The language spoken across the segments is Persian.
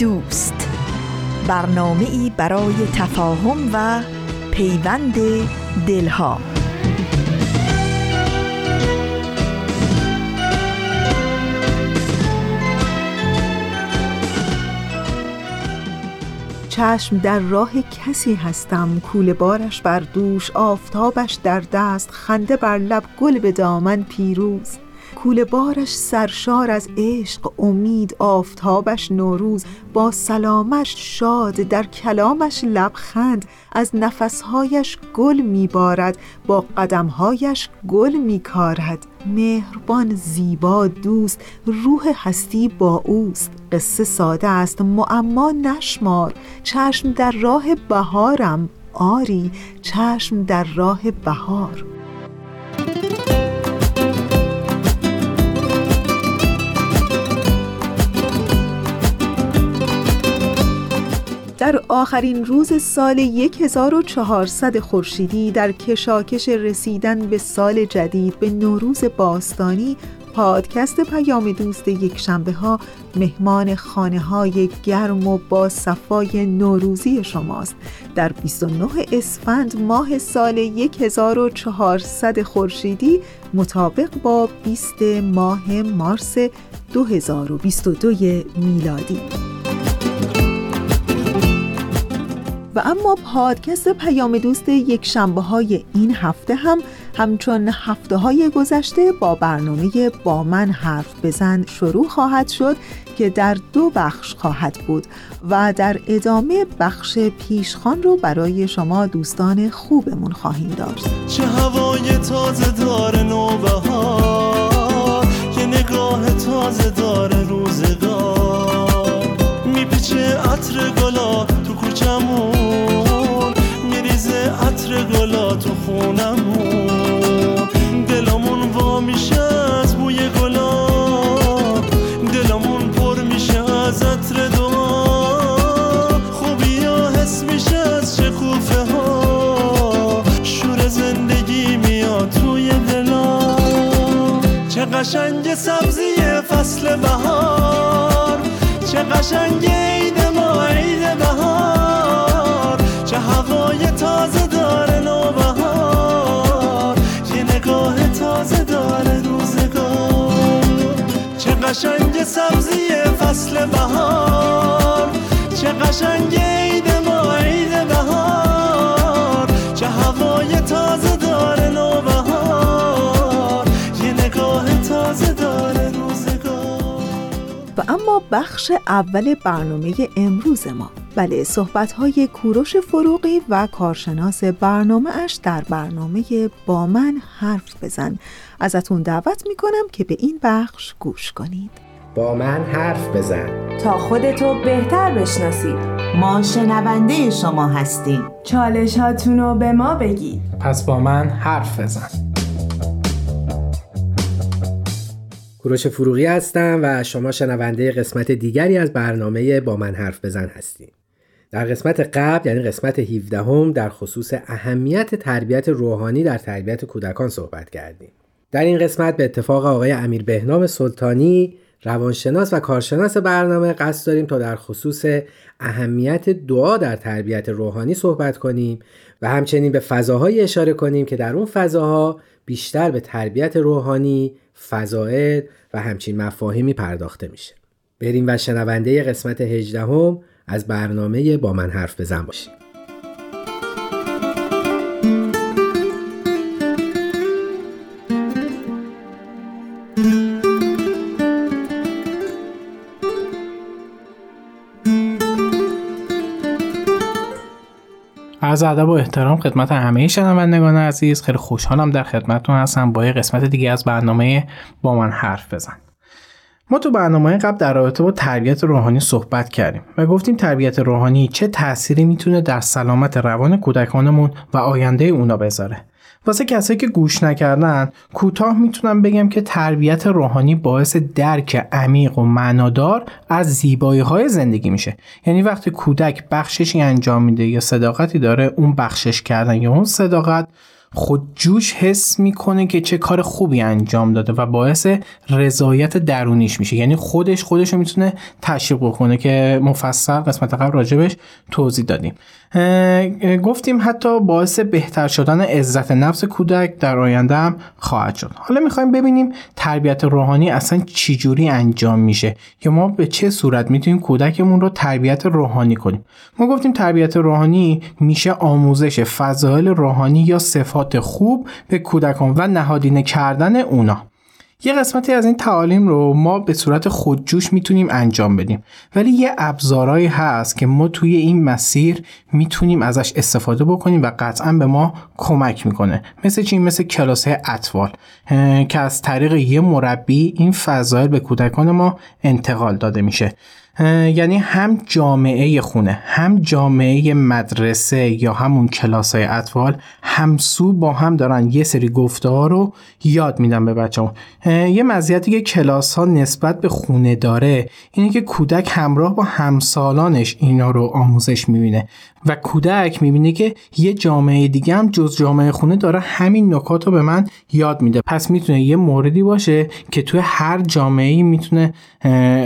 دوست. برنامه ای برای تفاهم و پیوند دلها. چشم در راه کسی هستم. کول بارش بر دوش آفتابش در دست خنده بر لب گل به دامن پیروز. کوله بارش سرشار از عشق امید آفتابش نوروز. با سلامش شاد در کلامش لبخند. از نفسهایش گل میبارد با قدمهایش گل میکارد. مهربان زیبا دوست روح هستی با اوست. قصه ساده است معما نشمار. چشم در راه بهارم آری. چشم در راه بهار. در آخرین روز سال 1400 خورشیدی در کشاکش رسیدن به سال جدید به نوروز باستانی پادکست پیام دوست یک شنبه ها مهمان خانه های گرم و با صفای نوروزی شماست. در 29 اسفند ماه سال 1400 خورشیدی مطابق با 20 ماه مارس 2022 میلادی. و اما پادکست پیام دوست یک شنبه های این هفته هم همچون هفته های گذشته با برنامه با من حرف بزن شروع خواهد شد که در دو بخش خواهد بود و در ادامه بخش پیشخان رو برای شما دوستان خوبمون خواهیم داشت. چه هوای تازه داره نوبهار یه نگاه تازه داره روزگار. میپیچه عطر گلا گلا تو خونمون دلمون وا میشه از بوی گلا. دلمون پر میشه از عطر دعا. خوبی ها حس میشه از شکوفه ها. شور زندگی میاد توی دلا. چه قشنگ سبزی فصل بهار. چه قشنگ قشنگ سبزی فصل بهار. چه قشنگ عید ما عید بهار. چه هوای تازه داره نوبهار. یه نگاه تازه داره روزگار. و اما بخش اول برنامه امروز ما. بله صحبت های کوروش فروغی و کارشناس برنامه اش در برنامه با من حرف بزن. ازتون دعوت می‌کنم که به این بخش گوش کنید. با من حرف بزن. تا خودتو بهتر بشناسید. ما شنونده شما هستیم. چالش هاتونو به ما بگید. پس با من حرف بزن. کوروش فروغی هستم و شما شنونده قسمت دیگری از برنامه با من حرف بزن هستیم در قسمت قبل یعنی قسمت 17 هم در خصوص اهمیت تربیت روحانی در تربیت کودکان صحبت کردیم. در این قسمت به اتفاق آقای امیر بهنام سلطانی روانشناس و کارشناس برنامه قصد داریم تا در خصوص اهمیت دعا در تربیت روحانی صحبت کنیم و همچنین به فضاهایی اشاره کنیم که در اون فضاها بیشتر به تربیت روحانی، فضائل و همچین مفاهیمی پرداخته میشه. بریم و شنونده قسمت 18 هم از برنامه با من حرف بزن باشید از ادب و احترام خدمت همه شنوندگان عزیز. خیلی خوشحالم در خدمتتون هستم. با یه قسمت دیگه از برنامه با من حرف بزن. ما تو برنامه قبل در رابطه با تربیت روحانی صحبت کردیم و گفتیم تربیت روحانی چه تأثیری می‌تونه در سلامت روان کودکانمون و آینده اونا بذاره. واسه کسایی که گوش نکردن کوتاه می‌تونم بگم که تربیت روحانی باعث درک عمیق و معنادار از زیبایی های زندگی میشه یعنی وقتی کودک بخششی انجام میده یا صداقتی داره اون بخشش کردن یا اون صداقت خودجوش حس می‌کنه که چه کار خوبی انجام داده و باعث رضایت درونیش میشه. یعنی خودش خودش رو می‌تونه تشویق بکنه که مفصل قسمت قبل راجبش توضیح دادیم. گفتیم حتی باعث بهتر شدن عزت نفس کودک در آینده هم خواهد شد. حالا می‌خوایم ببینیم تربیت روحانی اصلا چجوری انجام میشه یا ما به چه صورت می‌تونیم کودکمون رو تربیت روحانی کنیم. ما گفتیم تربیت روحانی میشه آموزش فضایل روحانی یا صفات خوب به کودکان و نهادینه کردن اونا. یه قسمتی از این تعالیم رو ما به صورت خودجوش می‌تونیم انجام بدیم. ولی یه ابزارهایی هست که ما توی این مسیر می‌تونیم ازش استفاده بکنیم و قطعا به ما کمک می‌کنه. مثل چی؟ مثل کلاس اطفال. که از طریق یه مربی این فضایل به کودکان ما انتقال داده میشه. یعنی هم جامعه خونه هم جامعه مدرسه یا همون کلاس های اطفال همسو با هم دارن یه سری گفته ها رو یاد میدن به بچه یه مزیتی که کلاس ها نسبت به خونه داره اینه که کودک همراه با همسالانش اینا رو آموزش می‌بینه. و کودک می‌بینه که یه جامعه دیگه هم جز جامعه خونه داره همین نکات رو به من یاد میده. پس می‌تونه یه موردی باشه که توی هر جامعه می‌تونه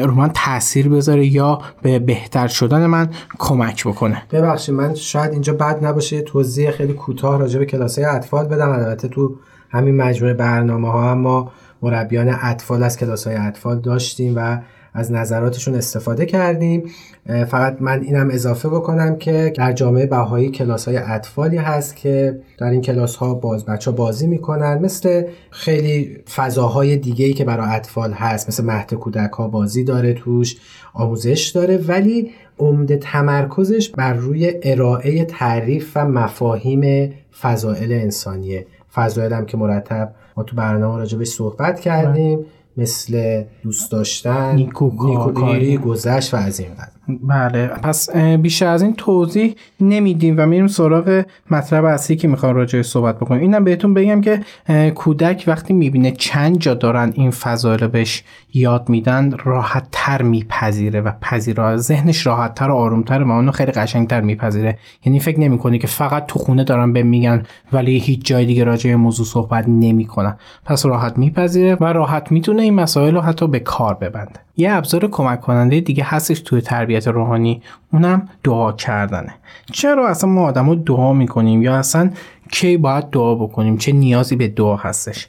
رو من تاثیر بذاره یا به بهتر شدن من کمک بکنه. ببخشید من شاید اینجا بد نباشه توضیح خیلی کوتاه راجع به کلاسای اطفال بدم. البته تو همین مجموعه برنامه ها هم ما مربیان اطفال از کلاس های اطفال داشتیم و از نظراتشون استفاده کردیم. فقط من اینم اضافه بکنم که در جامعه بهایی کلاس های اطفالی هست که در این کلاس ها باز بچه ها بازی می‌کنن. مثل خیلی فضاهای دیگه ای که برای اطفال هست مثل مهد کودک ها بازی داره توش آموزش داره ولی عمده تمرکزش بر روی ارائه تعریف و مفاهیم فضائل انسانیه. فضایل هم که مرتب ما تو برنامه راجبش صحبت کردیم. مثل دوست داشتن نیکوکاری, گذشت و از این قدر بله. پس بیشتر از این توضیح نمیدیم و میریم سراغ مطلب اصلی که می‌خوام راجع صحبت بکنیم. اینم بهتون بگم که کودک وقتی می‌بینه چند جا دارن این فضایل بهش یاد میدن راحت تر میپذیره و پذیرا. ذهنش راحت تر و آرومتر و اونو خیلی قشنگتر میپذیره. یعنی فکر نمی‌کنه که فقط تو خونه دارن به میگن ولی هیچ جای دیگه راجع موضوع صحبت نمی‌کنن. پس راحت میپذیره و راحت می‌تونه این مسائل رو حتی به کار ببنده. یه ابزار کمک کننده دیگه هستش توی تربیت روحانی اونم دعا کردنه. چرا اصلا ما آدم دعا می‌کنیم یا اصلا کی باید دعا بکنیم؟ چه نیازی به دعا هستش؟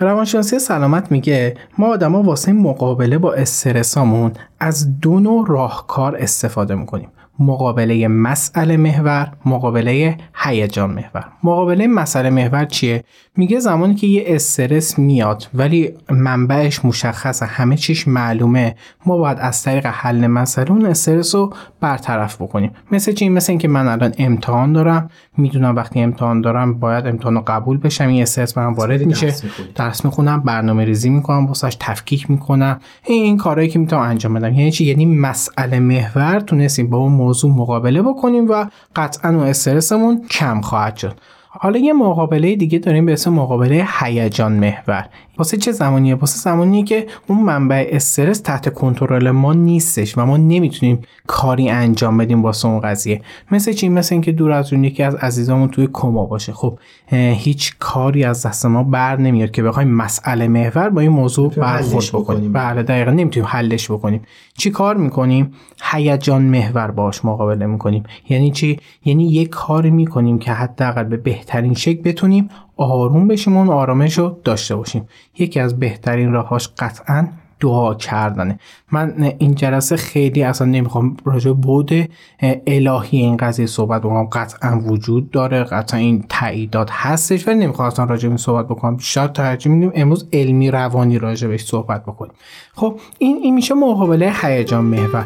روانشناسی سلامت میگه ما آدما واسه مقابله با استرسامون از دو نوع راهکار استفاده می‌کنیم. مقابله مسئله محور مقابله هیجان محور. مقابله مسئله محور چیه؟ میگه زمانی که یه استرس میاد ولی منبعش مشخصه همه چیش معلومه ما باید از طریق حل مسئله اون استرس رو برطرف بکنیم. مثل چی؟ مثل اینکه من الان امتحان دارم می‌دونم وقتی امتحان دارم باید امتحان رو قبول بشم این استرس من وارد میشه. درس می‌خونم برنامه ریزی می‌کنم واسش تفکیک می‌کنم. این, این کارهایی که می‌تونم انجام بدم. یعنی چی؟ یعنی مسئله محور تونستیم با اون موضوع مقابله بکنیم و قطعا اون استرسمون کم خواهد شد. حالا یه مقابله دیگه داریم به اسم مقابله هیجان محور. واسه چه زمانیه؟ واسه زمانیه که اون منبع استرس تحت کنترل ما نیستش و ما نمی‌تونیم کاری انجام بدیم واسه اون قضیه. مثل چی؟ مثل اینکه دور از اون یکی از عزیزامون توی کما باشه. خب هیچ کاری از دست ما بر نمیاد که بخوایم مسئله محور با این موضوع برخورد بکنیم. بله دقیقا. نمی‌تونیم حلش بکنیم. چی کار می‌کنیم؟ هیجان محور باش مقابله می‌کنیم. یعنی چی؟ یعنی یه کاری می‌کنیم که حداقل به بهترین شکل بتونیم آروم بشیم اون آرامش رو داشته باشیم. یکی از بهترین راهاش قطعا دعا کردنه. من این جلسه خیلی اصلا نمی‌خوام راجع بود الهی این قضیه صحبت بکنم. قطعا وجود داره قطعا این تاییدات هستش ولی نمی‌خوام اصلا راجع این صحبت بکنم. شاید ترجیح میدیم امروز علمی روانی راجع بهش صحبت بکنیم. خب این این میشه مقابله هیجان محور.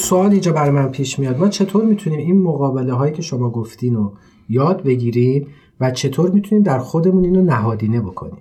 سوال اینجا برای من پیش میاد. ما چطور می‌تونیم این مقابله هایی که شما گفتین رو یاد بگیریم و چطور می‌تونیم در خودمون اینو نهادینه بکنیم؟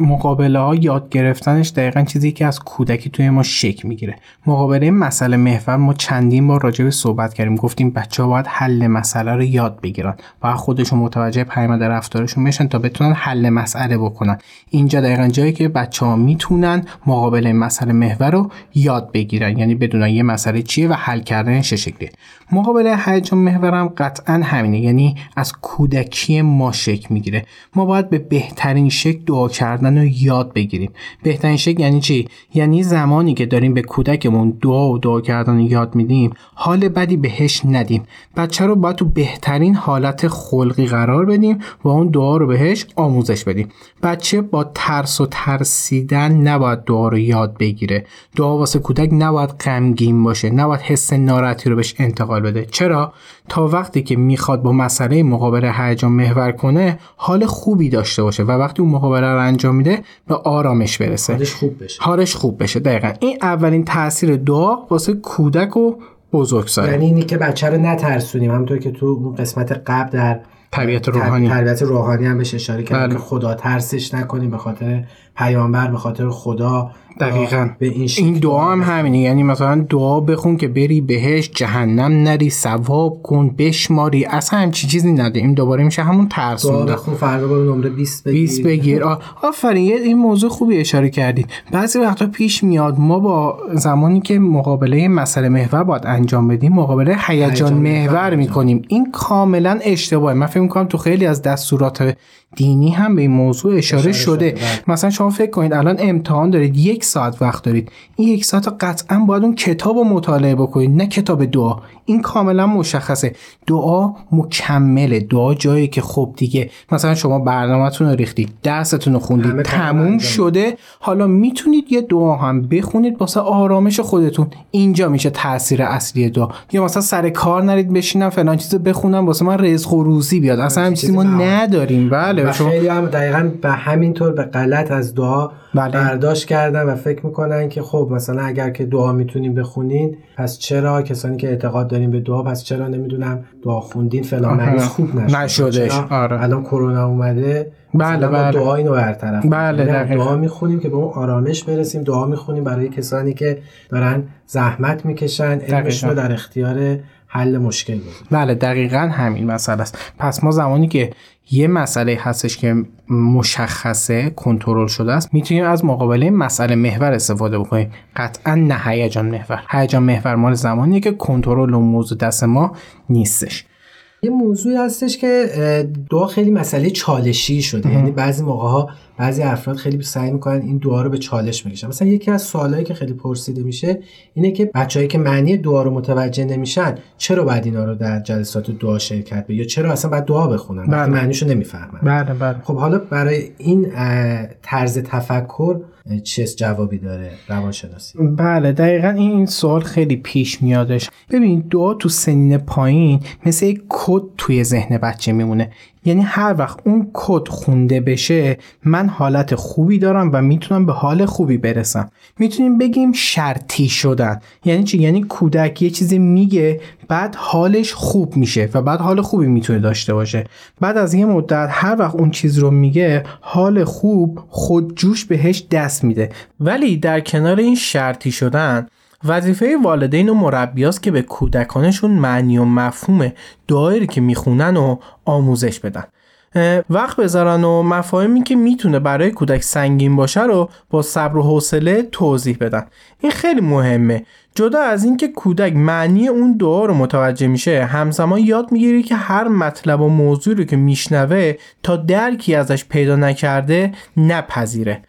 مقابله ها یاد گرفتنش دقیقا چیزی که از کودکی توی ما شک می‌گیره. مقابله مسئله محور ما چندین بار راجع به صحبت کردیم. گفتیم بچه ها باید حل مسئله رو یاد بگیرن. و خودشون متوجه پیامد رفتارشون بشن تا بتونن حل مسئله بکنن. اینجا دقیقا جایی که بچه ها می‌تونن مقابله مسئله محور رو یاد بگیرن. یعنی بدونن یه مسئله چیه و حل کردنش چه شکلیه. مقابله هیجان محور هم قطعا همینه. یعنی از کودکی ما شک می‌گیره. ما باید به بهترین شکل کردن رو یاد بگیریم. بهترین شکل یعنی چی؟ یعنی زمانی که داریم به کودکمون دعا و دعا کردن رو یاد میدیم حال بدی بهش ندیم. بچه رو باید تو بهترین حالت خلقی قرار بدیم و اون دعا رو بهش آموزش بدیم. بچه با ترس و ترسیدن نباید دعا رو یاد بگیره. دعا واسه کودک نباید غمگین باشه نباید حس ناراحتی رو بهش انتقال بده. چرا؟ تا وقتی که می‌خواد با مسئله مقابله هیجان محور کنه حال خوبی داشته باشه و وقتی اون مقابله رو انجام میده به آرامش برسه. حالش خوب بشه. حالش خوب بشه دقیقا. این اولین تاثیر دعا واسه کودک و بزرگسال یعنی اینی که بچه رو نترسونیم. همونطور که تو اون قسمت قبل در تربیت روحانی. تربیت روحانی هم بهش اشاره کردیم بله. که خدا ترسش نکنیم به خاطر پیامبر به خاطر خدا. دقیقا. به این, این دعا هم همینه. یعنی مثلا دعا بخون که بری بهش جهنم نری ثواب کن بشماری. اصلا همچی چیزی نده این دوباره میشه همون دعا ترسونده بخون فردا برو نمره 20 بگیر. 20 بگیر. آفرین یه- این موضوع خوبی اشاره کردید. بعضی وقتا پیش میاد ما با زمانی که مقابله مسئله محور باید انجام بدیم مقابله هیجان محور. می‌کنیم. این کاملا اشتباهه. من فکر می‌کنم تو خیلی از دستورات دینی هم به این موضوع اشاره, اشاره شده شده، بله. مثلا شما فکر کنید الان امتحان دارید یک ساعت وقت دارید. این یک ساعت قطعا باید اون کتاب رو مطالعه بکنید نه کتاب دعا. این کاملا مشخصه. دعا مکمله. دعا جایی که خب دیگه مثلا شما برنامهتون رو ریختید درستون رو خوندید تموم شده. حالا می‌تونید یه دعا هم بخونید واسه آرامش خودتون. اینجا میشه تاثیر اصلی دعا. یا مثلا سر کار نرید بشینم فلان چیزو بخونم واسه من رزق و روزی بیاد. اصلا چیزی ما. نداریم. بله و شما خیلی هم دقیقا به همین طور به غلط از دعا بله. برداشت کردن و فکر می‌کنن که خب مثلا اگر که دعا می‌تونیم بخونین پس چرا کسانی که اعتقاد داریم به دعا پس چرا نمی‌دونم دعا خوندین فلان. مریض خوب نشد نشدش. آره. الان کرونا اومده بله، بله. دعا اینو برطرف بله، دقیقا. دعا می‌خونیم که به اون آرامش برسیم دعا می‌خونیم برای کسانی که دارن زحمت می‌کشن علمشون رو. در اختیار حل مشکل بذارن بله دقیقا همین مسئله است. پس ما زمانی که یه مسئله هستش که مشخصه کنترل شده است می‌تونیم از مقابله مسئله محور استفاده بکنیم. قطعا نه هیجان محور. هیجان محور مال زمانیه که کنترل اون موضوع دست ما نیستش. یه موضوعی هستش که دعا خیلی مسئله چالشی شده. یعنی بعضی موقع ها بعضی افراد خیلی سعی می‌کنن این دعا رو به چالش بکشن. مثلا یکی از سوالایی که خیلی پرسیده میشه اینه که بچههایی که معنی دعا رو متوجه نمیشن چرا باید اینا رو در جلسات دعا شرکت به یا چرا اصلا باید دعا بخونن؟ بله. معنیشو نمی‌فهمن. بله بله. خب حالا برای این طرز تفکر چه جوابی داره روانشناسی؟ بله دقیقا این این سوال خیلی پیش میادش. ببین دعا تو سنین پایین مثل یک کد توی ذهن بچه میمونه. یعنی هر وقت اون کد خونده بشه من حالت خوبی دارم و می‌تونم به حال خوبی برسم. می‌تونیم بگیم شرطی شدن. یعنی چی؟ یعنی کودک یه چیزی میگه بعد حالش خوب میشه و بعد حال خوبی می‌تونه داشته باشه. بعد از یه مدت هر وقت اون چیز رو میگه حال خوب خودجوش بهش دست میده. ولی در کنار این شرطی شدن وظیفه والدین و مربیاست که به کودکانشون معنی و مفهوم دایری که می‌خونن و آموزش بدن. وقت بذارن و مفاهیمی که می‌تونه برای کودک سنگین باشه رو با صبر و حوصله توضیح بدن. این خیلی مهمه. جدا از اینکه کودک معنی اون دعا رو متوجه میشه همزمان یاد می‌گیره که هر مطلب و موضوعی رو که میشنوه تا درکی ازش پیدا نکرده نپذیره.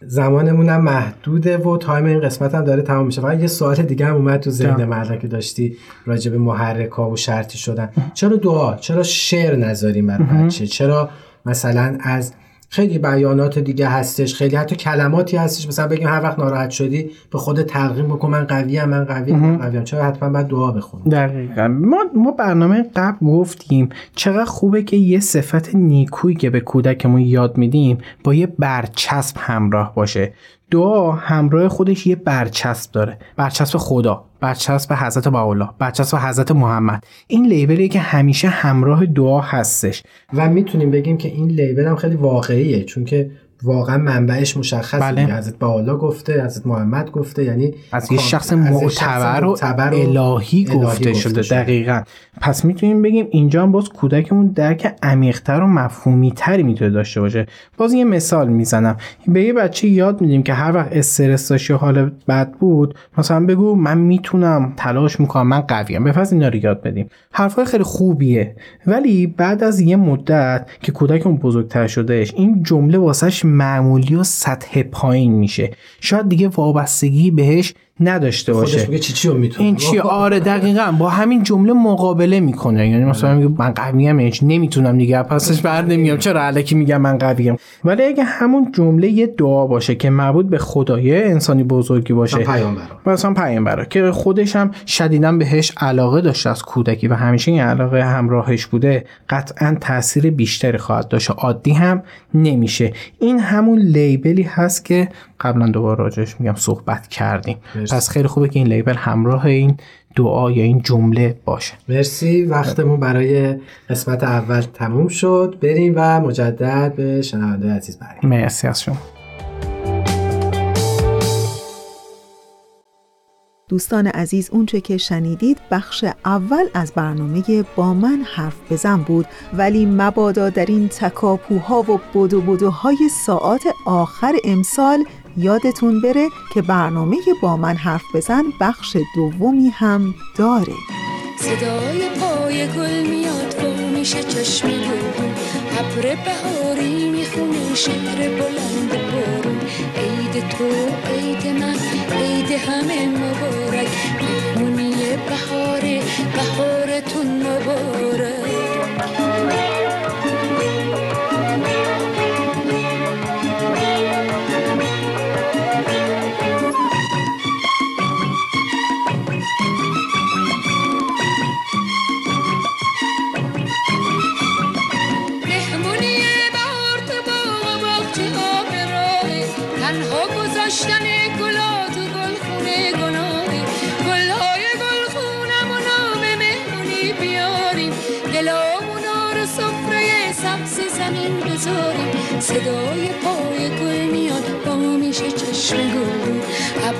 زمانمون هم محدوده و تایم این قسمت هم داره تمام میشه. فقط یه سوال دیگه هم اومد تو ذهن. من که داشتی راجع به محرک ها و شرطی شدن. چرا دعا؟ چرا شعر نذاریم برای بچه؟ چرا مثلا از خیلی بیانات دیگه هستش خیلی حتی کلماتی هستش. مثلا بگیم هر وقت ناراحت شدی به خود تلقین بکن من قویم من قویم من قویم. چرا حتما باید دعا بخونی؟ دقیقا. ما, ما برنامه قبل گفتیم چقدر خوبه که یه صفت نیکویی که به کودکمون یاد میدیم با یه برچسب همراه باشه. دعا همراه خودش یه برچسب داره. برچسب خدا برچسب حضرت باولا برچسب حضرت محمد. این لیبلی که همیشه همراه دعا هستش. و می‌تونیم بگیم که این لیبل هم خیلی واقعیه چون که واقعا منبعش مشخصه بله. حضرت بالا گفته حضرت محمد گفته یعنی از یه شخص معتبر و معتبر الهی گفته شده دقیقا. پس می‌تونیم بگیم اینجا هم باز کودکمون درک عمیقتر و مفهومی تری می‌تونه داشته باشه. باز یه مثال می‌زنم. به یه بچه یاد میدیم که هر وقت استرس داشت یا حال بد بود مثلا بگو من می‌تونم تلاش می‌کنم من قویم. بفرض اینا رو یاد بدیم. حرفای خیلی خوبیه. ولی بعد از یه مدت که کودکمون بزرگتر شدهش این جمله واسش معمولی و سطح پایین میشه. شاید دیگه وابستگی بهش نداشته باشه. خودش چی چی می‌تونه. این چی؟ آره دقیقا. با همین جمله مقابله می‌کنه. یعنی مثلا میگه من قویم هیچ نمی‌تونم دیگه. پسش بر نمیام. چرا علکی میگم من قویم ولی اگه همون جمله یه دعا باشه که مربوط به خدای انسانی بزرگی باشه پیامبر مثلا پیامبر که خودش هم شدیدا بهش علاقه داشته از کودکی و همیشه این علاقه همراهش بوده قطعا تاثیر بیشتری خواهد داشت. عادی هم نمیشه. این همون لیبلی هست که قبلا دوباره راجعش میگم صحبت کردیم. مرسی. پس خیلی خوبه که این لیبل همراه این دعا یا این جمله باشه. مرسی. وقتمون برای قسمت اول تموم شد. بریم و مجدد به شنونده عزیز بریم. مرسی از شما. دوستان عزیز اونچه که شنیدید بخش اول از برنامه با من حرف بزن بود ولی مبادا در این تکاپوها و بدو بدوهای ساعات آخر امسال یادتون بره که برنامه با من حرف بزن بخش دومی هم داره. صدای پای گل میاد و میشه چشم ابر بهاری می‌خونه شعر بلند بارون. عید تو عید من عید همه مبارک. مهمونی بهاره بهارتون مبارک.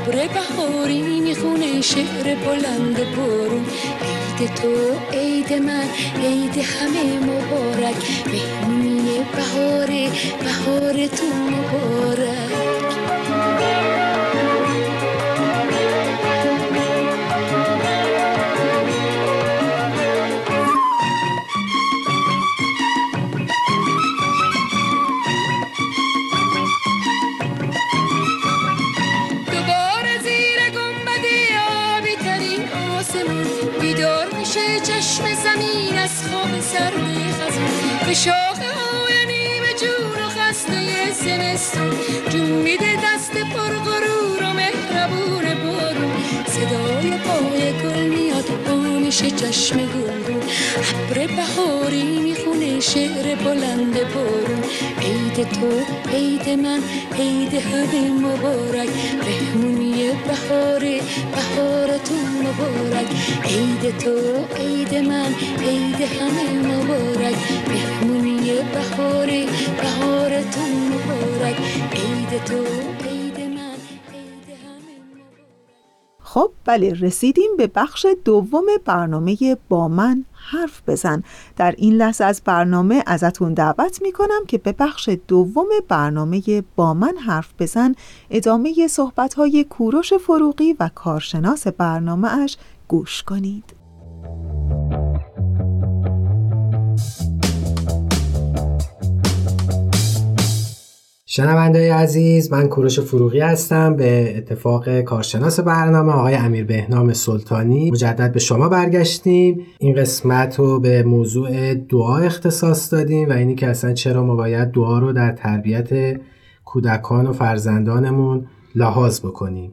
ابر بهاری می‌خونه شعر بلند بارون عید تو عید من عید همه مبارک. مهمونی بهاره بهار تو مبارک. زمستون. جون میده دست پر غرور و مهربون بارون صدای پای گل میاد با میشه چشم گلگون ابر بهاری می‌خونه شعر بلند بارون عید تو عید من عید همه مبارک. مهمونی بهاره بهارتون مبارک. عید تو عید من عید همه مبارک. مهمونی بهاره بهارتون مبارک. عید تو خب بله رسیدیم به بخش دوم برنامه با من حرف بزن. در این لحظه از برنامه ازتون دعوت می کنم که به بخش دوم برنامه با من حرف بزن. ادامه صحبت های کوروش فروغی و کارشناس برنامه اش گوش کنید. شنونده عزیز من کوروش فروغی هستم. به اتفاق کارشناس برنامه آقای امیر بهنام سلطانی مجدد به شما برگشتیم. این قسمت رو به موضوع دعا اختصاص دادیم و اینی که اصلا چرا ما باید دعا رو در تربیت کودکان و فرزندانمون لحاظ بکنیم.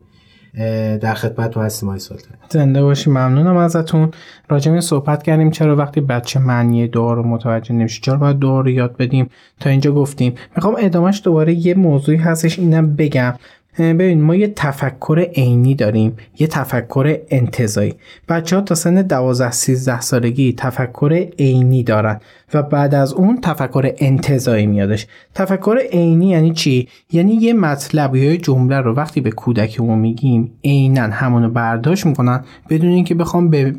در خدمت تو هستیم آقای سلطانی زنده باشی ممنونم ازتون. راجع به صحبت کردیم چرا وقتی بچه معنی دعا رو متوجه نمیشه چرا باید دعا رو یاد بدیم؟ تا اینجا گفتیم. می‌خوام ادامهش دوباره یه موضوعی هستش اینم بگم. ببین ما یه تفکر عینی داریم یه تفکر انتظایی. بچه ها تا سن 12 13 سالگی تفکر عینی دارن. و بعد از اون تفکر انتظایی میادش. تفکر عینی یعنی چی؟ یعنی یه مطلب یا جمله رو وقتی به کودکمون میگیم عینا همونو برداشت می‌کنن بدون اینکه بخوام به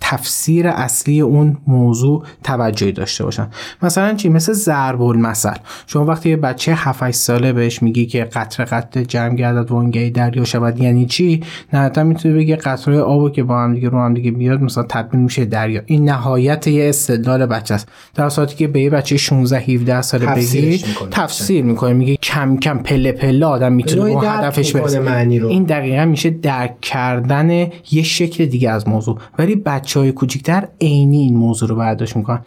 تفسیر اصلی اون موضوع توجهی داشته باشن. مثلا چی؟ مثل ضرب المثل. شما وقتی یه بچه 7 ساله بهش میگی که قطره قطره جمع گردد وانگهی دریا شود یعنی چی؟ نهایتا می‌تونه بگه قطره آبو که با هم دیگه رو هم دیگه بیاد مثلا تبدیل میشه دریا. این نهایت یه استدلال بچه است در صورتی که به یه بچه 16 17 ساله بگی تفسیر می‌کنه. میگه کم کم پله پله آدم می‌تونه اون هدفش برسه. این دقیقا میشه درک کردن یه شکل دیگه از موضوع. ولی بچه های کوچیکتر عینی این موضوع رو برداشت می‌کنن.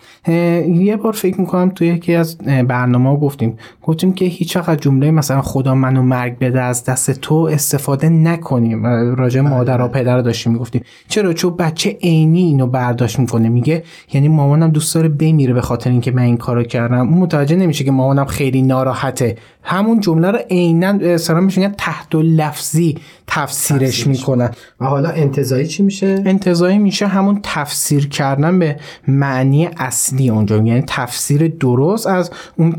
یه بار فکر می‌کنم توی یکی از برنامه ها گفتیم. گفتیم که هیچ وقت جمله مثلا خدا منو مرگ بده از دست تو استفاده نکنیم. راجع بله، مادر و بله. پدر رو داشتیم می‌گفتیم. چرا؟ چون بچه عینی اینو برداشت می‌کنه. میگه یعنی مامانم دوست داره بمیره به خاطر اینکه من این کارو کردم. اون متوجه نمیشه که مامانم خیلی ناراحته. همون جمله رو عینا سلام میگن تحت و لفظی تفسیرش. می‌کنن و حالا انتظایی چی میشه؟ انتظایی میشه همون تفسیر کردن به معنی اصلی اونجا. یعنی تفسیر درست از اون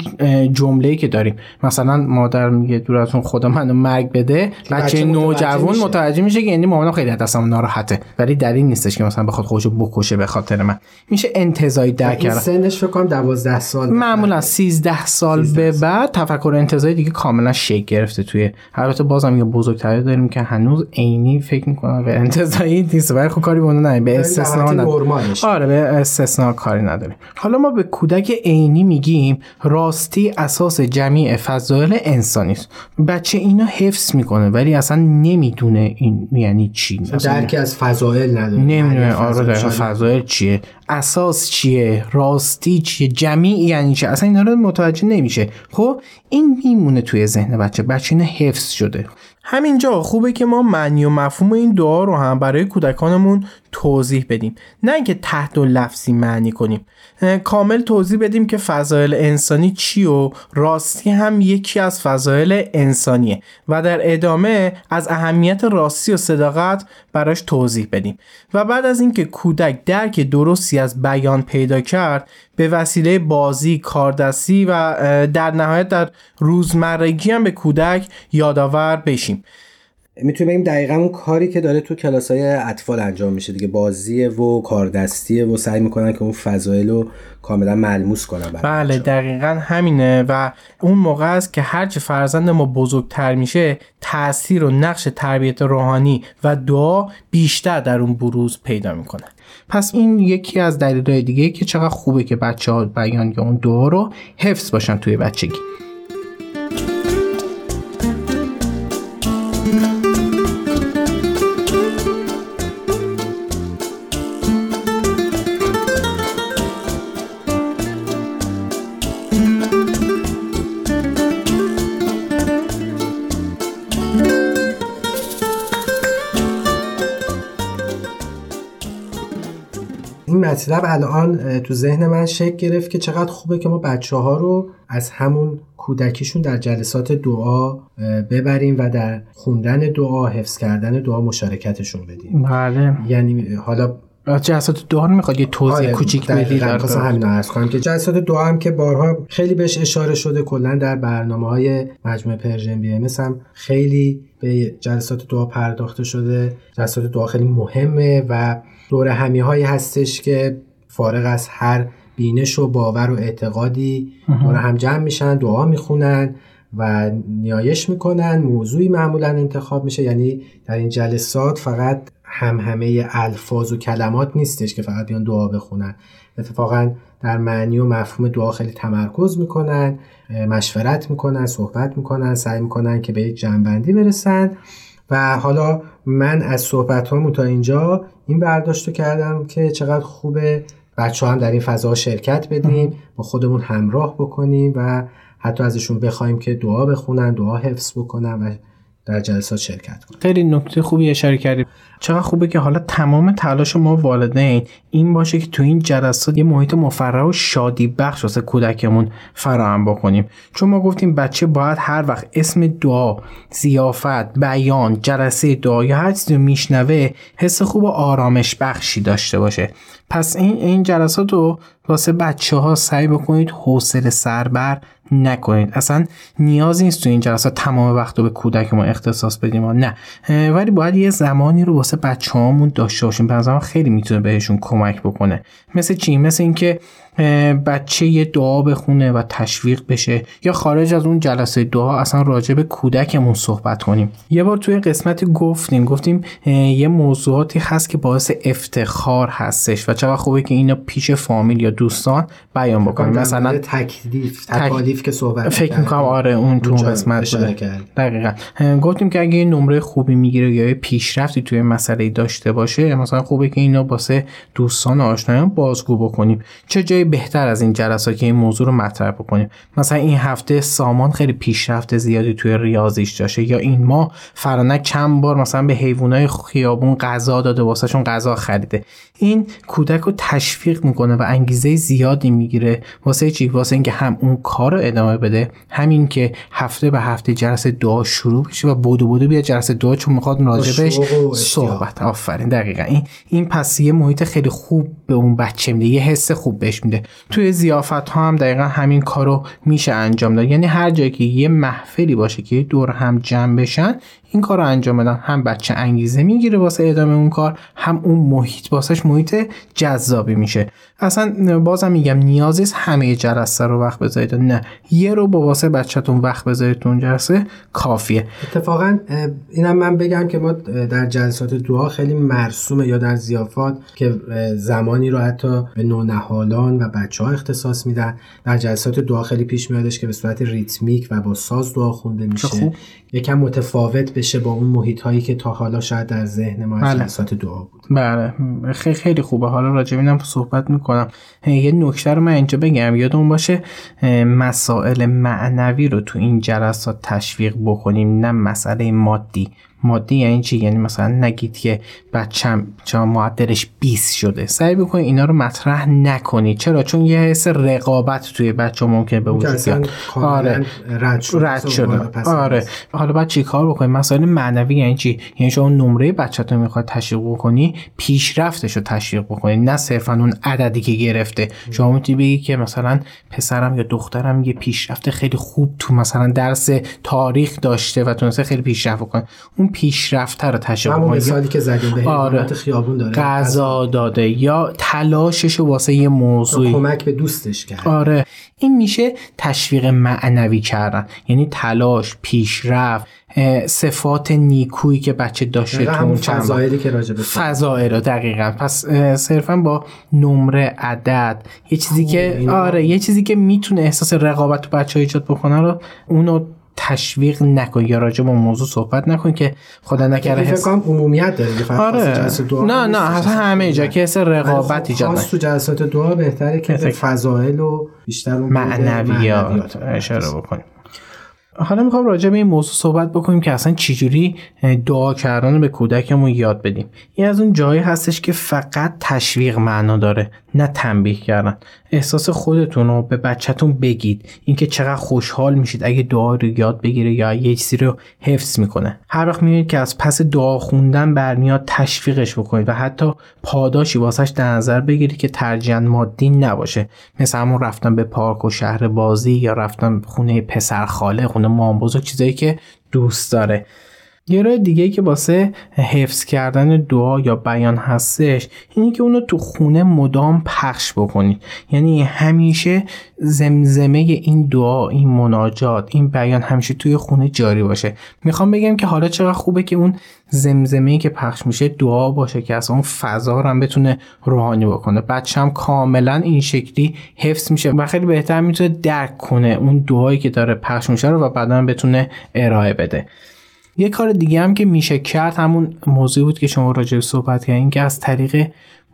جمله‌ای که داریم. مثلا مادر میگه دور از اون خدا منو مرگ بده بچه نوجوان متوجه میشه که یعنی مامانم خیلی دستم ناراحته. ولی دلیل نیستش که مثلا بخواد خودشو بکشه به خاطر من. میشه انتظایی در این کردن. سنش فکر کنم 12 سال معمولا 13 سال به بعد تفکر انتظایی دیگه کاملا شکل گرفته توی البته بازم یه بزرگتری داریم که هنوز عینی فکر می‌کنم به انتظایی نیست. ولی خب کاری به اون به استثنا نداریم. آره به استثنا کاری نداریم. حالا ما به کودک عینی میگیم راستی اساس جمیع فضایل انسانی است. بچه اینو حفظ می‌کنه ولی اصلا نمی‌دونه این یعنی چی. درکی از فضایل نداره. نمی‌دونه. آره فضایل چیه؟ اساس چیه؟ راستی چیه؟ جمیع یعنی چه؟ اصلا اینا رو متوجه نمیشه. خب این میمونه توی ذهن بچه. بچه اینو حفظ شده. همینجا خوبه که ما معنی و مفهوم این دعا رو هم برای کودکانمون توضیح بدیم. نه اینکه تحت و لفظی معنی کنیم. کامل توضیح بدیم که فضایل انسانی چی و راستی هم یکی از فضایل انسانیه و در ادامه از اهمیت راستی و صداقت براش توضیح بدیم. و بعد از اینکه کودک درک درستی از بیان پیدا کرد به وسیله بازی کاردستی و در نهایت در روزمرگی هم به کودک یادآور بشیم. می‌تونیم بگیم دقیقا اون کاری که داره تو کلاس های اطفال انجام میشه دیگه بازیه و کاردستیه و سعی می‌کنن که اون فضایل رو کاملا ملموس کنن بله دقیقا همینه و اون موقع است که هرچه فرزند ما بزرگتر میشه تاثیر و نقش تربیت روحانی و دعا بیشتر در اون بروز پیدا می‌کنه. پس این یکی از دلایل دیگه که چقدر خوبه که بچه ها بیان یا اون دعا رو حفظ باشن توی بچگی. مطلب الان تو ذهن من شکل گرفت که چقدر خوبه که ما بچه ها رو از همون کودکیشون در جلسات دعا ببریم و در خوندن دعا حفظ کردن دعا مشارکتشون بدیم. بله. یعنی حالا جلسات دعا رو می‌خواد یه توضیح آره کوچیک بدی در همین عرض کنم که جلسات دعا هم که بارها خیلی بهش اشاره شده کلا در برنامه های مجموعه Persian BMS هم خیلی به جلسات دعا پرداخته شده. جلسات دعا خیلی مهمه و دور همی هایی هستش که فارغ از هر بینش و باور و اعتقادی دور هم جمع میشن دعا می‌خونن و نیایش می‌کنن. موضوعی معمولا انتخاب میشه. یعنی در این جلسات فقط هم همه الفاظ و کلمات نیستش که فقط بیان دعا بخونن. اتفاقا در معنی و مفهوم دعا خیلی تمرکز می‌کنن مشورت می‌کنن صحبت می‌کنن سعی می‌کنن که به یک جنبندی برسن. و حالا من از صحبت تا اینجا این برداشت کردم که چقدر خوبه. بچه هم در این فضا شرکت بدیم با خودمون همراه بکنیم و حتی ازشون بخوایم که دعا بخونن دعا حفظ بکنن و در جلسات شرکت کنه خیلی نکته خوبی اشاره کردیم چقدر خوبه که حالا تمام تلاش ما والدین این باشه که تو این جلسات یه محیط مفرح و شادی بخش واسه کودکمون فراهم بکنیم. چون ما گفتیم بچه باید هر وقت اسم دعا زیافت بیان جلسه دعا یا هر چیزی میشنوه حس خوب و آرامش بخشی داشته باشه. پس این این جلسات رو واسه بچه ها سعی بکنید حوصله سربر نکنید. اصلا نیاز نیست تو این جلسات تمام وقت رو به کودک ما اختصاص بدیم. نه. ولی باید یه زمانی رو واسه بچه هامون داشته باشیم. به خیلی می‌تونه بهشون کمک بکنه. مثل چی؟ مثل اینکه بچه یه دعا بخونه و تشویق بشه یا خارج از اون جلسه دعا اصلا راجع به کودکمون صحبت کنیم. یه بار توی قسمتی گفتیم گفتیم یه موضوعاتی هست که باعث افتخار هستش و چقدر خوبه که اینو پیش فامیل یا دوستان بیان بکنیم. مثلا تکلیف تکالیف که صحبت فکر می‌کنم آره اون تو قسمت دقیقا. گفتیم که اگه یه نمره خوبی می‌گیره یا یه پیشرفتی توی مسئله داشته باشه مثلا خوبه که اینو واسه دوستان آشنایان بازگو بکنیم. چه جای بهتر از این جلسات که این موضوع رو مطرح بکنیم. مثلا این هفته سامان خیلی پیشرفت زیادی توی ریاضیش داشته. یا این ما فرانک چند بار مثلا به حیوانات خیابون غذا داده واسهشون غذا خریده. این کودک رو تشویق می‌کنه و انگیزه زیادی می‌گیره. واسه چی؟ واسه اینکه هم اون کار رو ادامه بده همین که هفته به هفته جلسه دعا شروع بشه و بودو بودو بیا جلسه دعا چون می‌خواد راجبش صحبت. آفرین دقیقا. این این پس یه محیط خیلی خوب به اون بچه میده یه حس خوب بهش میده. توی زیافت ها هم دقیقا همین کارو میشه انجام داد. یعنی هر جایی که یه محفلی باشه که دور هم جمع بشن این کار رو انجام بدن. هم بچه انگیزه می‌گیره واسه ادامه اون کار هم اون محیط واسش محیط جذابی میشه. اصلا بازم میگم نیازیست همه جلسه رو وقت بذارید. نه یه رو با واسه بچهتون وقت بذارید تو اون جلسه کافیه. اتفاقا اینم من بگم که ما در جلسات دعا خیلی مرسومه یا در زیافات که زمانی رو حتی به نونهالان و بچه ها اختصاص میدن. در جلسات دعا خیلی پیش میادش که به صورت ریتمیک و با ساز دعا خونده میشه. یکم متفاوت بشه با اون محیط هایی که تا حالا شاید در ذهن ما بله. جلسات دعا بود. بله. خیلی خیلی خوبه. حالا راجع اینم صحبت می‌کنم. یه نکته رو من اینجا بگم. یادمون باشه مسائل معنوی رو تو این جلسات تشویق بکنیم نه مسئله مادی. مادی یعنی چی؟ یعنی مثلا نگید که بچم چرا معدلش 20 شده. سعی بکنید اینا رو مطرح نکنید. چرا؟ چون یه حس رقابت توی بچه ممکن به وجود بیاد. آره. رد شده, رد شده. آره. حالا بعد چی کار بکنید مسائل معنوی یعنی چی؟ یعنی شما نمره بچه‌تون می‌خواد تشویق بکنی پیشرفتش رو تشویق بکنی نه صرفا اون عددی که گرفته. شما می‌تونی بگی که مثلا پسرم یا دخترم یه پیشرفت خیلی خوب تو مثلا درس تاریخ داشته و تونسته خیلی پیشرفت بکنه. اون پیشرفته رو تشویق همون مثالی که زدیم به آره. خیابون داره. غذا داده یا تلاشش واسه یه موضوعی. کمک به دوستش کرد. آره. این میشه تشویق معنوی کردن. یعنی تلاش پیشرفت صفات نیکویی که بچه داشته تو اون فضایلی که راجع به فضائل دقیقا. پس صرفا با نمره عدد یه چیزی که آره یه چیزی که می‌تونه احساس رقابت تو بچه ایجاد بکنه رو اونو تشویق نکن. یا راجع به موضوع صحبت نکن که خدا نکره حس کنم عمومیت داره. آره. نه نه اصلا همه جا که حس رقابت خب ایجاد تو جلسات دعا بهتره که فضائل و بیشتر معنویات اشاره بکنیم. حالا می‌خوام راجع به این موضوع صحبت بکنیم که اصلا چجوری دعا کردن به کودکمون یاد بدیم. این از اون جایی هستش که فقط تشویق معنا داره نه تنبیه کردن. احساس خودتون رو به بچهتون بگید. اینکه چقدر خوشحال میشید اگه دعا رو یاد بگیره یا یه چیزی رو حفظ می‌کنه. هر وقت می‌بینید که از پس دعا خوندن برمیاد تشویقش بکنید و حتی پاداشی واسش در نظر بگیرید که ترجیحاً مادی نباشه. مثل همون رفتن به پارک و شهر بازی یا رفتن خونه پسر خاله خونه مام بزرگ چیزایی که دوست داره. یه راه دیگه که واسه حفظ کردن دعا یا بیان هستش اینه که اونو تو خونه مدام پخش بکنید. یعنی همیشه زمزمه این دعا این مناجات این بیان همیشه توی خونه جاری باشه. می‌خوام بگم که حالا چقدر خوبه که اون زمزمه که پخش میشه دعا باشه که اصلا اون فضا رو هم بتونه روحانی بکنه. بچه هم کاملا این شکلی حفظ میشه و خیلی بهتر می‌تونه درک کنه اون دعایی که داره پخش میشه رو و بعدا بتونه ارائه بده. یه کار دیگه هم که میشه کرد همون موضوع بود که شما راجع به صحبت کردین که از طریق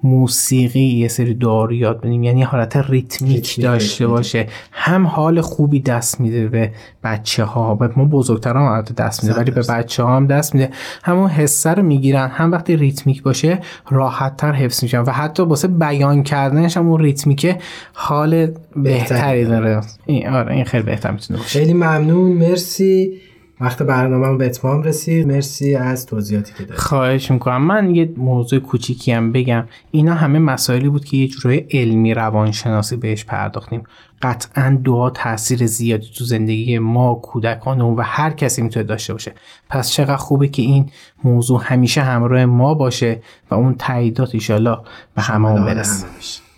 موسیقی یه سری دعا رو یاد بدیم. یعنی حالت ریتمیک, ریتمیک داشته باشه. هم حال خوبی دست میده به بچه ها به ما بزرگتر هم البته دست میده ولی به. بچه ها هم دست میده. همون حسه رو می‌گیرن. هم وقتی ریتمیک باشه راحت تر حفظ میشن و حتی واسه بیان کردنش هم اون ریتمیکه حال بهتری داره. این آره این خیلی بهتر می‌تونه باشه. خیلی ممنون. مرسی. وقت برنامه به اتمام رسید. مرسی از توضیحاتی که دادید. خواهش می‌کنم. من یه موضوع کوچیکی هم بگم. اینا همه مسائلی بود که یه جورای علمی روانشناسی بهش پرداختیم. قطعا دعا تاثیر زیادی تو زندگی ما کودکانمون و هر کسی می‌تونه داشته باشه. پس چقدر خوبه که این موضوع همیشه همراه ما باشه و اون تاییدات ایشالا به هممون برسه.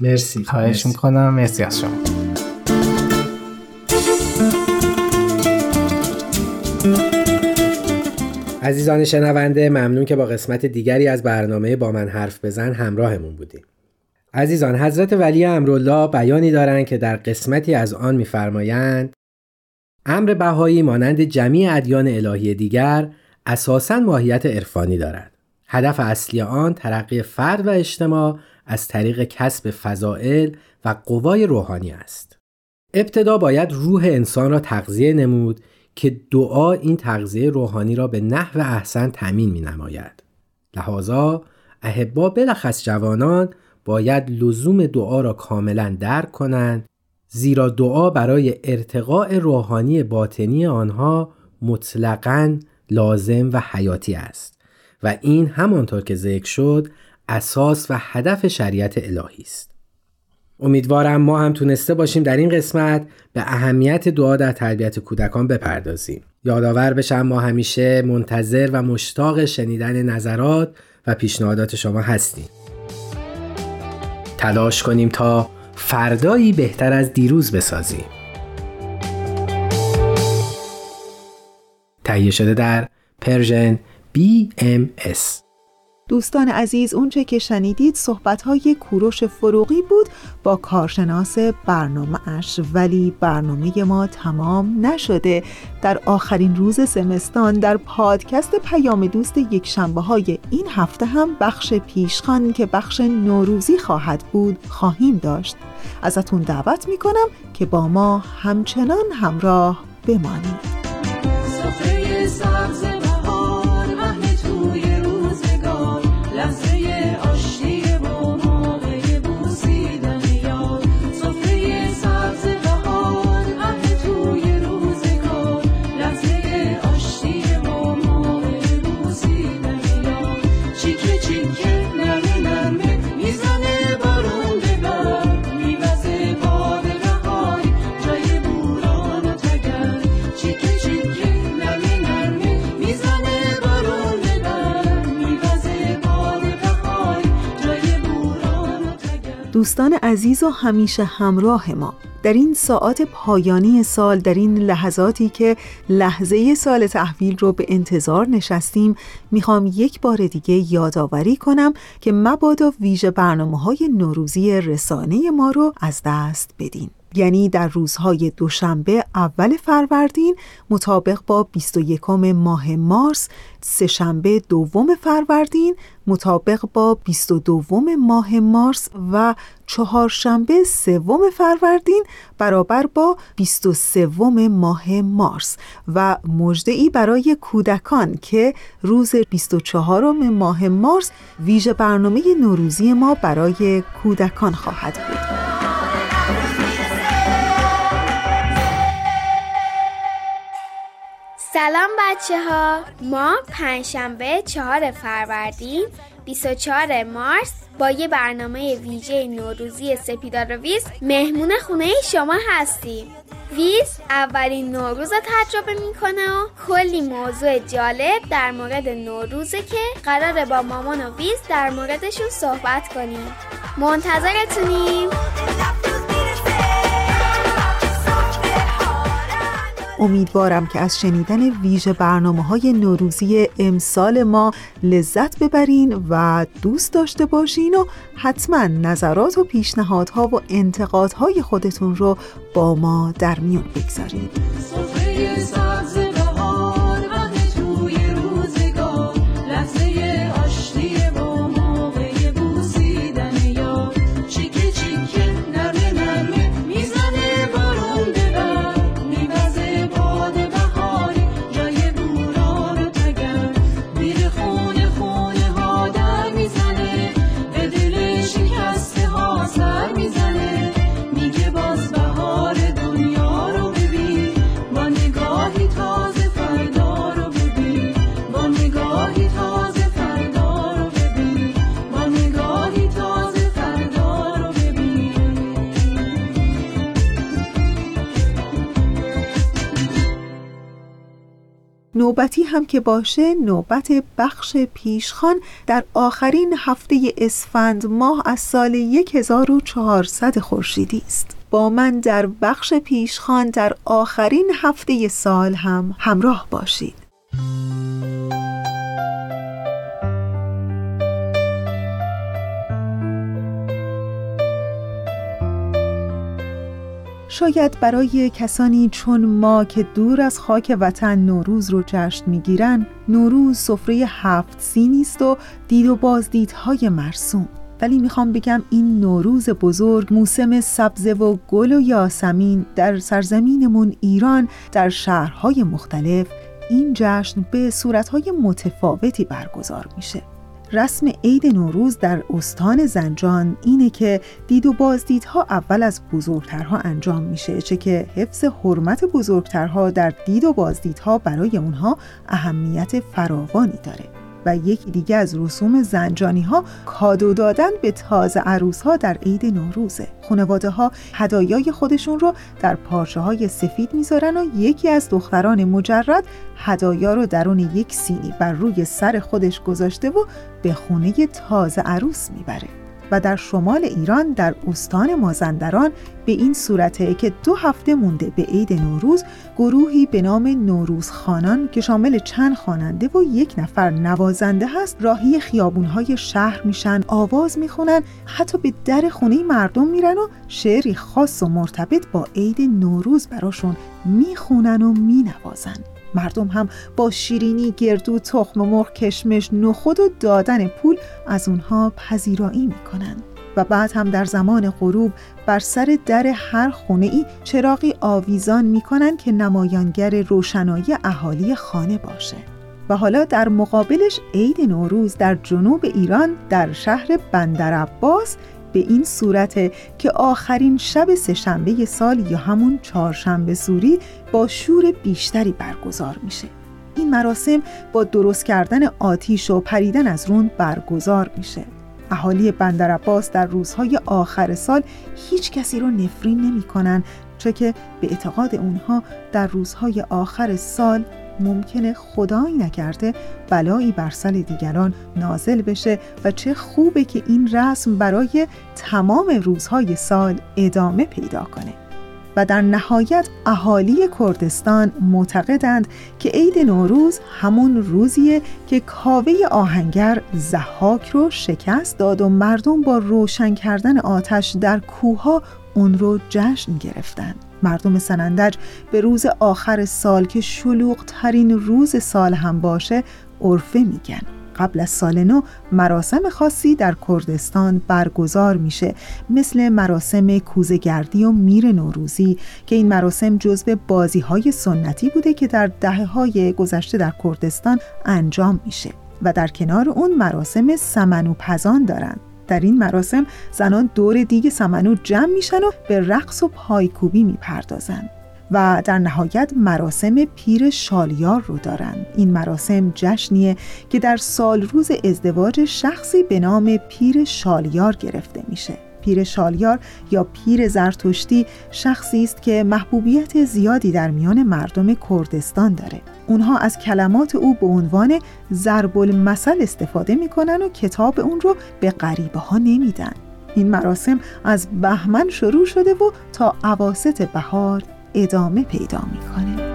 مرسی. خواهش مرسی. می‌کنم. مرسی از شما. عزیزان شنونده ممنون که با قسمت دیگری از برنامه با من حرف بزن همراهمون بودیم. عزیزان حضرت ولی امرالله بیانی دارند که در قسمتی از آن می‌فرمایند امر بهایی مانند جمیع ادیان الهی دیگر اساساً ماهیت عرفانی دارد. هدف اصلی آن ترقی فرد و اجتماع از طریق کسب فضائل و قوای روحانی است. ابتدا باید روح انسان را تغذیه نمود که دعا این تغذیه روحانی را به نحو احسن تمین می نماید. لحاظا احبا بلخص جوانان باید لزوم دعا را کاملا درک کنند زیرا دعا برای ارتقاء روحانی باطنی آنها مطلقاً لازم و حیاتی است و این همانطور که ذکر شد اساس و هدف شریعت الهی است. امیدوارم ما هم تونسته باشیم در این قسمت به اهمیت دعا در تربیت کودکان بپردازیم. یادآور بشم ما همیشه منتظر و مشتاق شنیدن نظرات و پیشنهادات شما هستیم. تلاش کنیم تا فردایی بهتر از دیروز بسازیم. تهیه شده در پرژن BMS دوستان عزیز اونچه که شنیدید صحبت‌های کوروش فروغی بود با کارشناس برنامه اش. ولی برنامه ما تمام نشده. در آخرین روز زمستان در پادکست پیام دوست یک شنبه های این هفته هم بخش پیشخان که بخش نوروزی خواهد بود خواهیم داشت. ازتون دعوت می‌کنم که با ما همچنان همراه بمانید. دوستان عزیز و همیشه همراه ما. در این ساعات پایانی سال در این لحظاتی که لحظه سال تحویل رو به انتظار نشستیم می‌خوام یک بار دیگه یادآوری کنم که مبادا ویژه برنامه های نوروزی رسانه ما رو از دست بدین. یعنی در روزهای دوشنبه اول فروردین مطابق با 21 ماه مارس، سهشنبه دوم فروردین مطابق با 22 ماه مارس و چهارشنبه سوم فروردین برابر با 23 ماه مارس و مژده‌ای برای کودکان که روز 24 ماه مارس ویژه برنامه نوروزی ما برای کودکان خواهد بود. سلام بچه ها ما پنجشنبه چهار فروردین 24 مارس با یه برنامه ویژه نوروزی سپیدار ویز مهمون خونه شما هستیم. ویز اولین نوروز رو تجربه می‌کنه و کلی موضوع جالب در مورد نوروزه که قراره با مامان و ویز در موردشون صحبت کنیم. منتظرتونیم. امیدوارم که از شنیدن ویژه برنامه های نوروزی امسال ما لذت ببرین و دوست داشته باشین و حتما نظرات و پیشنهادها و انتقادهای خودتون رو با ما در میون بگذارید نوبتی هم که باشه نوبت بخش پیشخان در آخرین هفته اسفند ماه از سال 1400 خورشیدی است. با من در بخش پیشخان در آخرین هفته سال هم همراه باشید. شاید برای کسانی چون ما که دور از خاک وطن نوروز رو جشن می‌گیرن نوروز سفره هفت سینی است و دید و بازدیدهای مرسوم. ولی می‌خوام بگم این نوروز بزرگ موسم سبزه و گل و یاسمین در سرزمینمون ایران در شهرهای مختلف این جشن به صورتهای متفاوتی برگزار میشه. رسم عید نوروز در استان زنجان اینه که دید و بازدیدها اول از بزرگترها انجام میشه چه که حفظ حرمت بزرگترها در دید و بازدیدها برای اونها اهمیت فراوانی داره. و یکی دیگه از رسوم زنجانی ها کادو دادن به تازه عروس ها در عید نوروزه. خانواده ها هدایای خودشون رو در پارچه های سفید می‌ذارن و یکی از دختران مجرد هدایا رو درون یک سینی بر روی سر خودش گذاشته و به خونه تازه عروس می‌بره. و در شمال ایران در استان مازندران به این صورته که دو هفته مونده به عید نوروز گروهی به نام نوروز خانان که شامل چند خواننده و یک نفر نوازنده هست راهی خیابونهای شهر میشن آواز می‌خونن حتی به در خونه مردم میرن و شعری خاص و مرتبط با عید نوروز براشون می‌خونن و مینوازن. مردم هم با شیرینی گردو تخم مرغ کشمش نخود و دادن پول از اونها پذیرایی می‌کنن. و بعد هم در زمان غروب بر سر در هر خونه ای چراغی آویزان می‌کنن که نمایانگر روشنایی اهالی خانه باشه. و حالا در مقابلش عید نوروز در جنوب ایران در شهر بندر عباس به این صورته که آخرین شب سهشنبه سال یا همون چهارشنبه سوری با شور بیشتری برگزار میشه. این مراسم با درست کردن آتیش و پریدن از رون برگزار میشه. اهالی بندر عباس در روزهای آخر سال هیچ کسی رو نفرین نمی کنن چه که به اعتقاد اونها در روزهای آخر سال ممکنه خدایی نکرده بلایی بر سر دیگران نازل بشه و چه خوبه که این رسم برای تمام روزهای سال ادامه پیدا کنه و در نهایت اهالی کردستان معتقدند که عید نوروز همون روزیه که کاوه آهنگر زحاک رو شکست داد و مردم با روشن کردن آتش در کوها اون رو جشن گرفتند. مردم سنندج به روز آخر سال که شلوغ ترین روز سال هم باشه عرفه میگن. قبل از سال نو مراسم خاصی در کردستان برگزار میشه. مثل مراسم کوزگردی و میر نوروزی که این مراسم جزو بازی های سنتی بوده که در دهه های گذشته در کردستان انجام میشه و در کنار اون مراسم سمنو پزان دارند در این مراسم زنان دور دیگ سمنو جمع میشن و به رقص و پایکوبی می‌پردازند و در نهایت مراسم پیر شالیار رو دارن. این مراسم جشنیه که در سال روز ازدواج شخصی به نام پیر شالیار گرفته میشه. پیر شالیار یا پیر زرتشتی شخصی است که محبوبیت زیادی در میان مردم کردستان داره. اونها از کلمات او به عنوان ضرب المثل استفاده می‌کنن و کتاب اون رو به غریبه ها نمیدن. این مراسم از بهمن شروع شده و تا عواست بهار ادامه پیدا می‌کنه.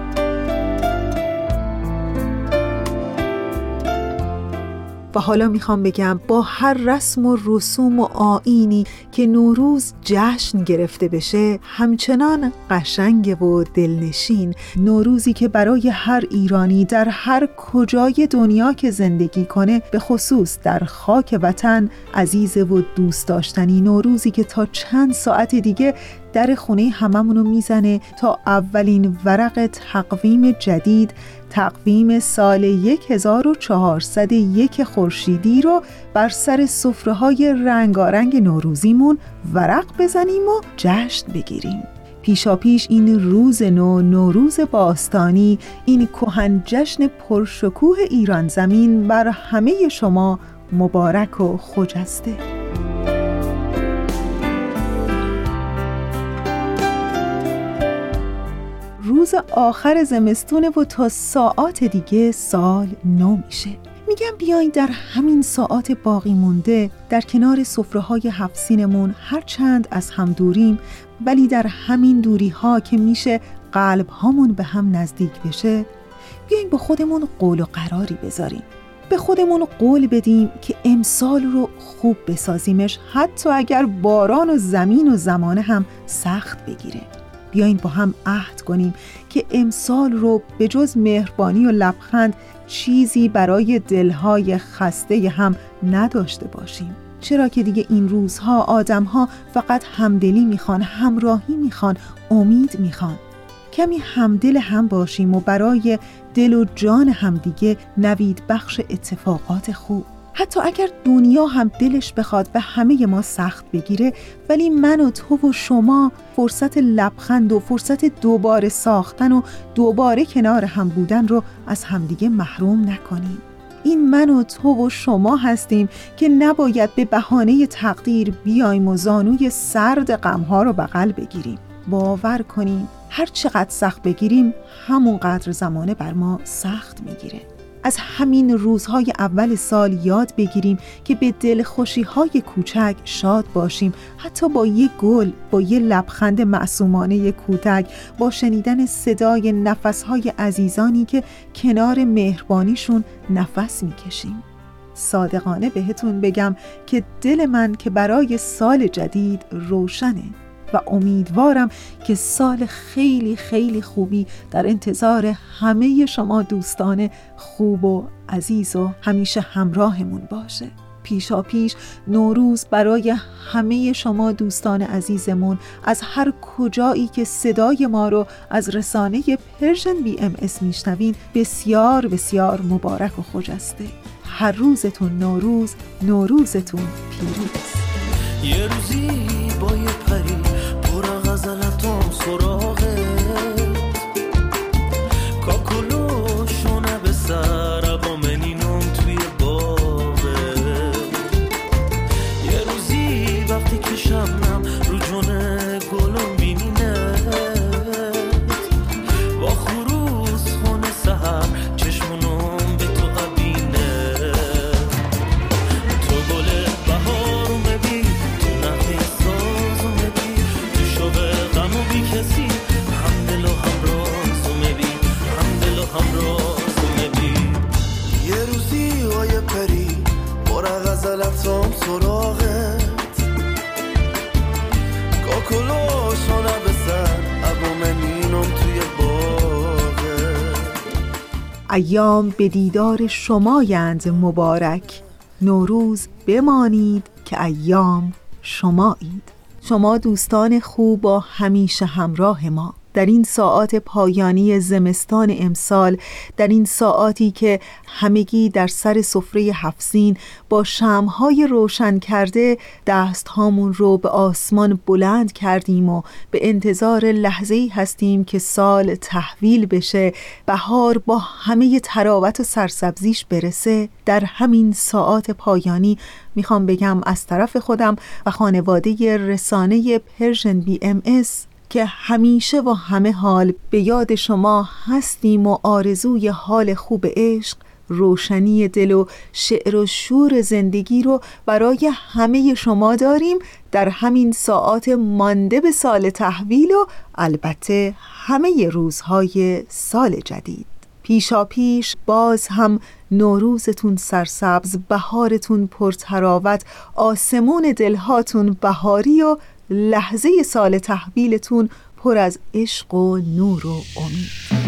و حالا می‌خوام بگم با هر رسم و رسوم و آینی که نوروز جشن گرفته بشه همچنان قشنگ و دلنشین نوروزی که برای هر ایرانی در هر کجای دنیا که زندگی کنه به خصوص در خاک وطن عزیز و دوست داشتنی نوروزی که تا چند ساعت دیگه در خونه هممونو می‌زنه تا اولین ورق تقویم جدید تقویم سال 1401 خورشیدی رو بر سر سفره های رنگارنگ نوروزیمون ورق بزنیم و جشن بگیریم. پیشا پیش این روز نو نوروز باستانی این کهن جشن پرشکوه ایران زمین بر همه شما مبارک و خجسته. روز آخر زمستونه و تا ساعات دیگه سال نو میشه. میگم بیاین در همین ساعات باقی مونده در کنار سفره های هفسینمون هر چند از هم دوریم ولی در همین دوری ها که میشه قلب هامون به هم نزدیک بشه بیاین با خودمون قول و قراری بذاریم. به خودمون قول بدیم که امسال رو خوب بسازیمش حتی اگر باران و زمین و زمانه هم سخت بگیره. بیاین با هم عهد کنیم که امسال رو به جز مهربانی و لبخند چیزی برای دلهای خسته هم نداشته باشیم. چرا که دیگه این روزها آدمها فقط همدلی می‌خوان همراهی می‌خوان امید می‌خوان. کمی همدل هم باشیم و برای دل و جان همدیگه نوید بخش اتفاقات خوب. حتی اگر دنیا هم دلش بخواد به همه ما سخت بگیره ولی من و تو و شما فرصت لبخند و فرصت دوباره ساختن و دوباره کنار هم بودن رو از همدیگه محروم نکنیم. این من و تو و شما هستیم که نباید به بهانه تقدیر بیایم و زانوی سرد غمها رو بغل بگیریم. باور کنیم هر چقدر سخت بگیریم همون قدر زمانه بر ما سخت می‌گیره. از همین روزهای اول سال یاد بگیریم که به دل خوشی های کوچک شاد باشیم. حتی با یه گل با یه لبخند معصومانه کودک با شنیدن صدای نفسهای عزیزانی که کنار مهربانیشون نفس می‌کشیم. صادقانه بهتون بگم که دل من که برای سال جدید روشنه. و امیدوارم که سال خیلی خیلی خوبی در انتظار همه شما دوستان خوب و عزیز و همیشه همراهمون باشه. پیشا پیش نوروز برای همه شما دوستان عزیزمون از هر کجایی که صدای ما رو از رسانه Persian BMS میشنوین بسیار بسیار مبارک و خجسته هر روزتون نوروز نوروزتون پیروز. یه روزی با یه پری پر koroho سراغت. کاکلو شانه به سر ابو منینم توی باغت. ایام به دیدار شمایند مبارک. نوروز بمانید که ایام شمایید. شما دوستان خوب و همیشه همراه ما. در این ساعات پایانی زمستان امسال در این ساعاتی که همگی در سر سفره هفت‌سین با شمع‌های روشن کرده دست هامون رو به آسمان بلند کردیم و به انتظار لحظه ای هستیم که سال تحویل بشه بهار با همه طراوت و سرسبزیش برسه. در همین ساعات پایانی می‌خوام بگم از طرف خودم و خانواده رسانه Persian BMS که همیشه و همه حال به یاد شما هستیم و آرزوی حال خوب عشق روشنی دل و شعر و شور زندگی رو برای همه شما داریم. در همین ساعات مانده به سال تحویل و البته همه روزهای سال جدید. پیشا پیش باز هم نوروزتون سرسبز بهارتون پرتراوت آسمون دلهاتون بهاری و لحظه سال تحویلتون پر از عشق و نور و امید.